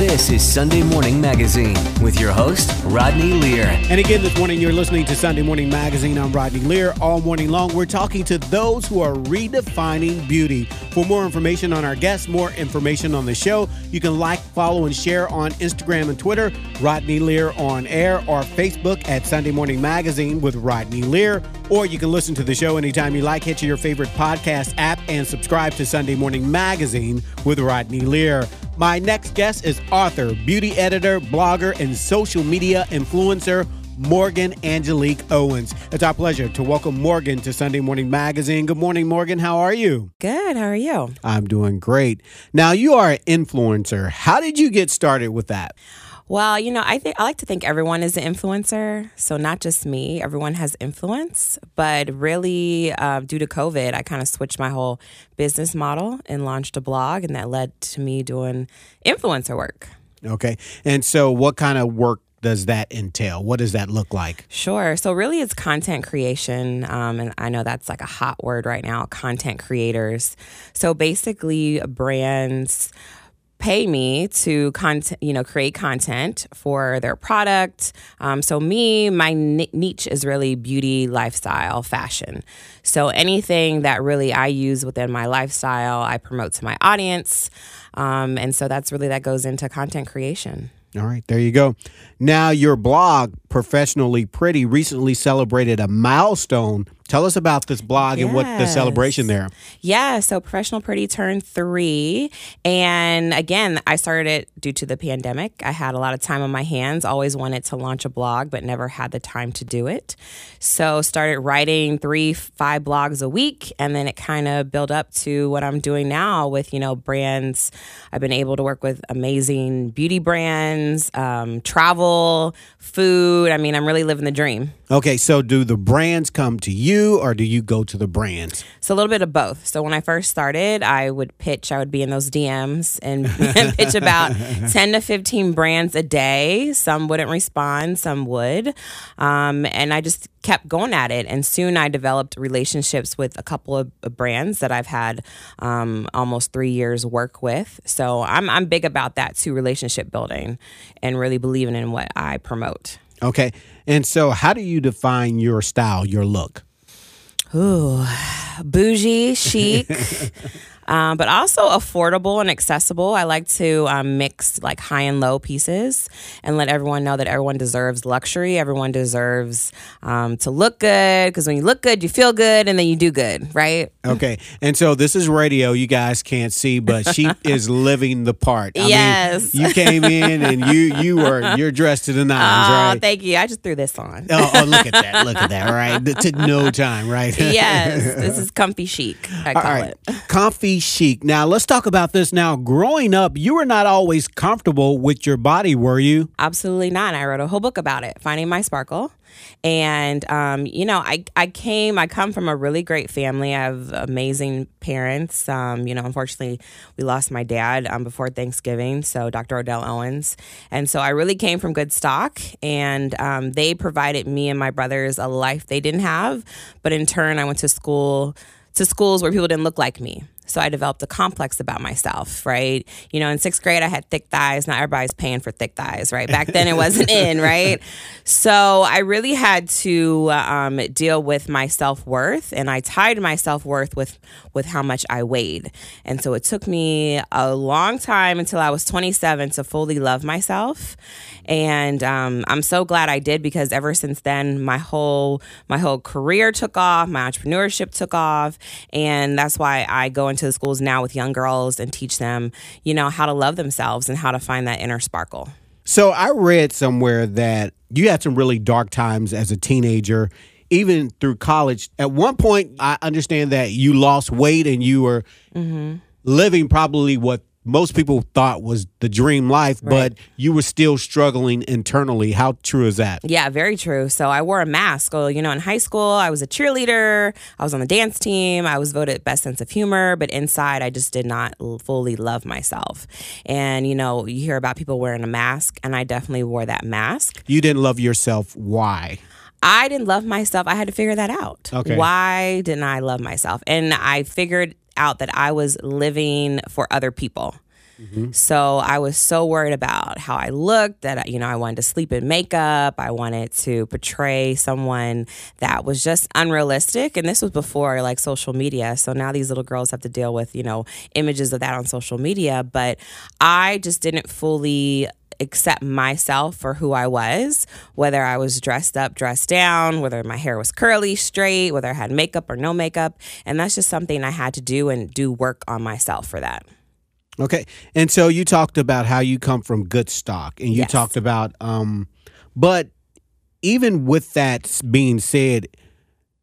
This is Sunday Morning Magazine with your host, Rodney Lear. And again, this morning you're listening to Sunday Morning Magazine. I'm Rodney Lear. All morning long, we're talking to those who are redefining beauty. For more information on our guests, more information on the show, you can like, follow, and share on Instagram and Twitter, Rodney Lear on air, or Facebook at Sunday Morning Magazine with Rodney Lear. Or you can listen to the show anytime you like. Hit to your favorite podcast app and subscribe to Sunday Morning Magazine with Rodney Lear. My next guest is author, beauty editor, blogger, and social media influencer. Morgan Angelique Owens. It's our pleasure to welcome Morgan to Sunday Morning Magazine. Good morning, Morgan. How are you? Good. How are you? I'm doing great. Now, you are an influencer. How did you get started with that? Well, you know, I think I like to think everyone is an influencer. So not just me. Everyone has influence, but really, uh, due to COVID, I kind of switched my whole business model and launched a blog, and that led to me doing influencer work. Okay. And so, what kind of work does that entail? What does that look like? Sure. So, really, it's content creation. Um, and I know that's like a hot word right now content creators. So, basically, brands pay me to content, you know, create content for their product. Um, so me, my niche is really beauty, lifestyle, fashion. So anything that really I use within my lifestyle, I promote to my audience, um, and so that's really that goes into content creation. All right, there you go. Now, your blog, Professionally Pretty, recently celebrated a milestone Tell us about this blog yes. and what the celebration there. Yeah, so Professional Pretty turned three. And again, I started it due to the pandemic. I had a lot of time on my hands, always wanted to launch a blog, but never had the time to do it. So started writing three, five blogs a week. And then it kind of built up to what I'm doing now with, you know, brands. I've been able to work with amazing beauty brands, um, travel, food. I mean, I'm really living the dream. Okay, so do the brands come to you or do you go to the brands? It's a little bit of both. So when I first started, I would pitch, I would be in those DMs and, and pitch about 10 to 15 brands a day. Some wouldn't respond, some would. Um, and I just kept going at it. And soon I developed relationships with a couple of brands that I've had um, almost three years work with. So I'm, I'm big about that too, relationship building and really believing in what I promote. Okay. And so, how do you define your style, your look? Ooh, bougie, chic. um, but also affordable and accessible. I like to um, mix like high and low pieces and let everyone know that everyone deserves luxury. Everyone deserves um, to look good because when you look good, you feel good and then you do good, right? Okay. And so this is radio. You guys can't see, but she is living the part. I yes. Mean, you came in and you you were you're dressed to the nines, oh, right? Thank you. I just threw this on. oh, oh, look at that! Look at that! Right, it took no time, right? yes, this is comfy chic. I call it comfy chic. Now, let's talk about this now. Growing up, you were not always comfortable with your body, were you? Absolutely not. I wrote a whole book about it, Finding My Sparkle. And, um, you know, I, I came, I come from a really great family. I have amazing parents. Um, you know, unfortunately, we lost my dad um, before Thanksgiving, so Dr. Odell Owens. And so I really came from good stock, and um, they provided me and my brothers a life they didn't have. But in turn, I went to school to schools where people didn't look like me. So I developed a complex about myself, right? You know, in sixth grade, I had thick thighs. Not everybody's paying for thick thighs, right? Back then, it wasn't in, right? So I really had to um, deal with my self worth, and I tied my self worth with with how much I weighed. And so it took me a long time until I was 27 to fully love myself. And um, I'm so glad I did because ever since then, my whole my whole career took off, my entrepreneurship took off, and that's why I go into the schools now with young girls and teach them, you know, how to love themselves and how to find that inner sparkle. So I read somewhere that you had some really dark times as a teenager, even through college. At one point, I understand that you lost weight and you were mm-hmm. living probably what most people thought was the dream life, right. but you were still struggling internally. How true is that? Yeah, very true. So I wore a mask. Well, you know, in high school, I was a cheerleader, I was on the dance team, I was voted best sense of humor, but inside, I just did not fully love myself. And, you know, you hear about people wearing a mask, and I definitely wore that mask. You didn't love yourself. Why? I didn't love myself. I had to figure that out. Okay. Why didn't I love myself? And I figured out that I was living for other people. So I was so worried about how I looked that you know I wanted to sleep in makeup. I wanted to portray someone that was just unrealistic, and this was before like social media. So now these little girls have to deal with you know images of that on social media. But I just didn't fully accept myself for who I was, whether I was dressed up, dressed down, whether my hair was curly, straight, whether I had makeup or no makeup. And that's just something I had to do and do work on myself for that. Okay. And so you talked about how you come from good stock and you Yes. talked about um but even with that being said,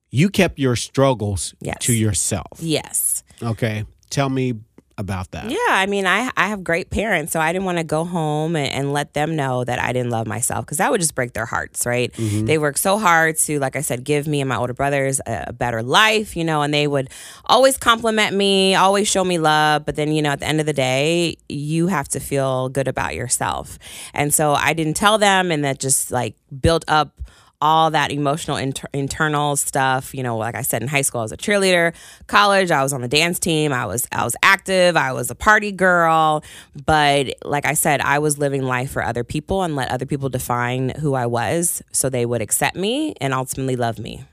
you kept your struggles Yes. to yourself. Yes. Okay. Tell me about that. Yeah, I mean, I I have great parents, so I didn't want to go home and, and let them know that I didn't love myself because that would just break their hearts, right? Mm-hmm. They worked so hard to, like I said, give me and my older brothers a, a better life, you know, and they would always compliment me, always show me love, but then you know, at the end of the day, you have to feel good about yourself, and so I didn't tell them, and that just like built up all that emotional inter- internal stuff you know like i said in high school i was a cheerleader college i was on the dance team i was i was active i was a party girl but like i said i was living life for other people and let other people define who i was so they would accept me and ultimately love me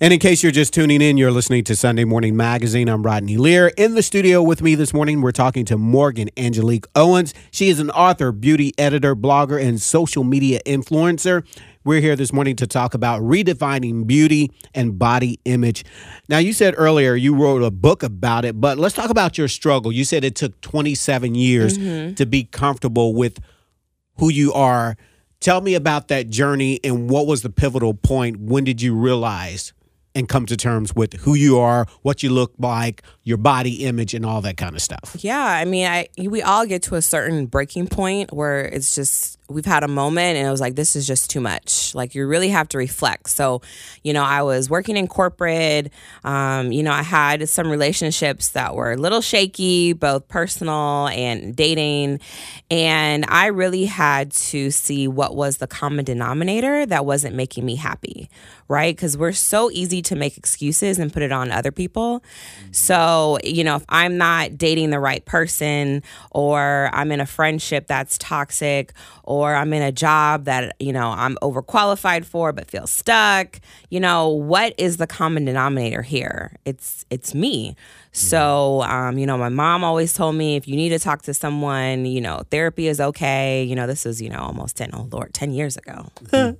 And in case you're just tuning in, you're listening to Sunday Morning Magazine. I'm Rodney Lear. In the studio with me this morning, we're talking to Morgan Angelique Owens. She is an author, beauty editor, blogger, and social media influencer. We're here this morning to talk about redefining beauty and body image. Now, you said earlier you wrote a book about it, but let's talk about your struggle. You said it took 27 years mm-hmm. to be comfortable with who you are. Tell me about that journey and what was the pivotal point? When did you realize and come to terms with who you are, what you look like, your body image, and all that kind of stuff? Yeah, I mean, I we all get to a certain breaking point where it's just we've had a moment and it was like this is just too much. Like you really have to reflect. So, you know, I was working in corporate. Um, you know, I had some relationships that were a little shaky, both personal and dating, and I really had to see what was the common denominator that wasn't making me happy, right? Because we're so easy to make excuses and put it on other people. So, you know, if I'm not dating the right person, or I'm in a friendship that's toxic, or I'm in a job that, you know, I'm overqualified for but feel stuck, you know, what is the common denominator here? It's it's me. So, um, you know, my mom always told me if you need to talk to someone, you know, therapy is okay. You know, this was, you know, almost 10, oh Lord, 10 years ago. um,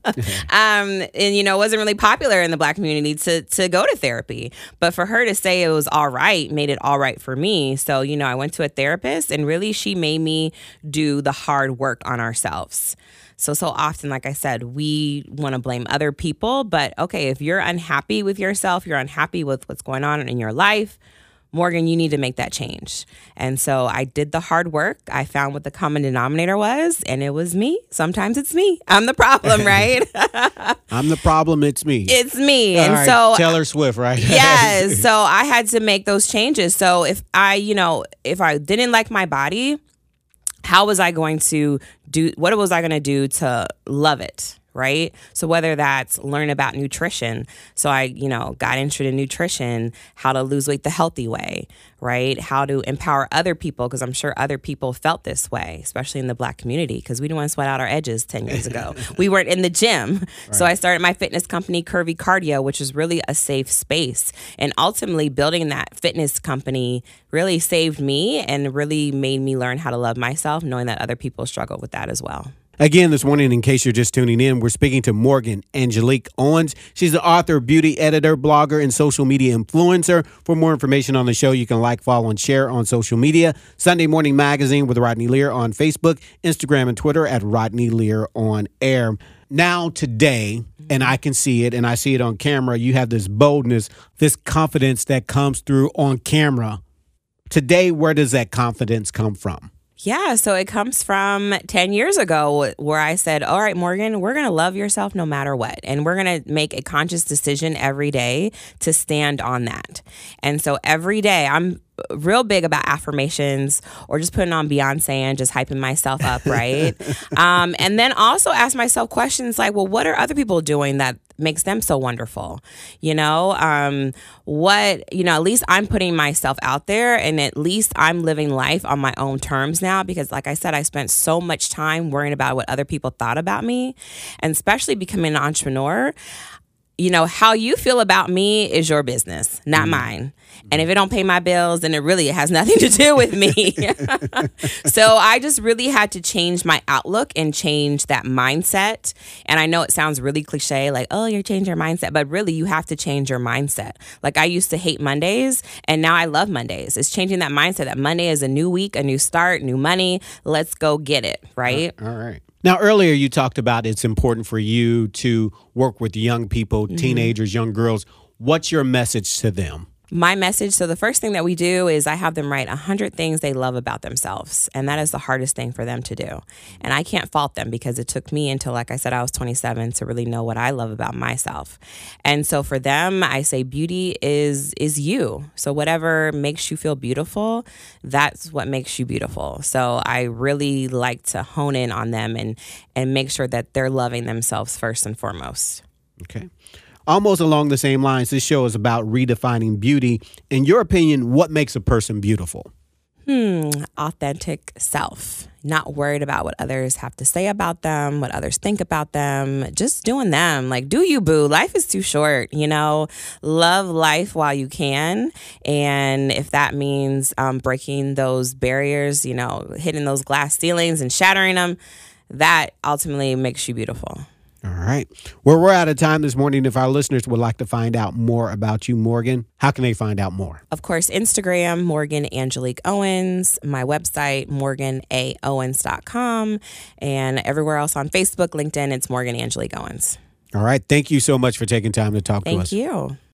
and, you know, it wasn't really popular in the black community to, to go to therapy. But for her to say it was all right made it all right for me. So, you know, I went to a therapist and really she made me do the hard work on ourselves. So, so often, like I said, we want to blame other people. But okay, if you're unhappy with yourself, you're unhappy with what's going on in your life, Morgan, you need to make that change. And so I did the hard work. I found what the common denominator was, and it was me. Sometimes it's me. I'm the problem, right? I'm the problem, it's me. it's me. All and right, so Taylor Swift, right? yes. So I had to make those changes. So if I, you know, if I didn't like my body, how was I going to do what was I going to do to love it? Right. So whether that's learn about nutrition. So I, you know, got interested in nutrition, how to lose weight the healthy way, right? How to empower other people, because I'm sure other people felt this way, especially in the black community, because we didn't want to sweat out our edges 10 years ago. we weren't in the gym. So I started my fitness company, Curvy Cardio, which is really a safe space. And ultimately, building that fitness company really saved me and really made me learn how to love myself, knowing that other people struggle with that as well. Again, this morning, in case you're just tuning in, we're speaking to Morgan Angelique Owens. She's the author, beauty editor, blogger, and social media influencer. For more information on the show, you can like, follow, and share on social media. Sunday Morning Magazine with Rodney Lear on Facebook, Instagram, and Twitter at Rodney Lear on air. Now, today, and I can see it, and I see it on camera, you have this boldness, this confidence that comes through on camera. Today, where does that confidence come from? Yeah, so it comes from 10 years ago where I said, All right, Morgan, we're going to love yourself no matter what. And we're going to make a conscious decision every day to stand on that. And so every day, I'm real big about affirmations or just putting on Beyonce and just hyping myself up, right? um, and then also ask myself questions like, well, what are other people doing that makes them so wonderful? You know, um, what, you know, at least I'm putting myself out there and at least I'm living life on my own terms now because, like I said, I spent so much time worrying about what other people thought about me and especially becoming an entrepreneur you know, how you feel about me is your business, not mm. mine. And if it don't pay my bills, then it really has nothing to do with me. so I just really had to change my outlook and change that mindset. And I know it sounds really cliche, like, oh, you're changing your mindset, but really you have to change your mindset. Like I used to hate Mondays and now I love Mondays. It's changing that mindset that Monday is a new week, a new start, new money. Let's go get it, right? All right. Now, earlier you talked about it's important for you to work with young people, mm-hmm. teenagers, young girls. What's your message to them? My message. So the first thing that we do is i have them write 100 things they love about themselves. And that is the hardest thing for them to do. And i can't fault them because it took me until like i said i was 27 to really know what i love about myself. And so for them i say beauty is is you. So whatever makes you feel beautiful that's what makes you beautiful. So i really like to hone in on them and and make sure that they're loving themselves first and foremost. Okay Almost along the same lines, this show is about redefining beauty. In your opinion, what makes a person beautiful? Hmm, authentic self. Not worried about what others have to say about them, what others think about them, just doing them. Like, do you, boo? Life is too short, you know? Love life while you can. And if that means um, breaking those barriers, you know, hitting those glass ceilings and shattering them, that ultimately makes you beautiful. All right. Well, we're out of time this morning. If our listeners would like to find out more about you, Morgan, how can they find out more? Of course, Instagram, Morgan Angelique Owens, my website, morganaowens.com, and everywhere else on Facebook, LinkedIn, it's Morgan Angelique Owens. All right. Thank you so much for taking time to talk Thank to us. Thank you.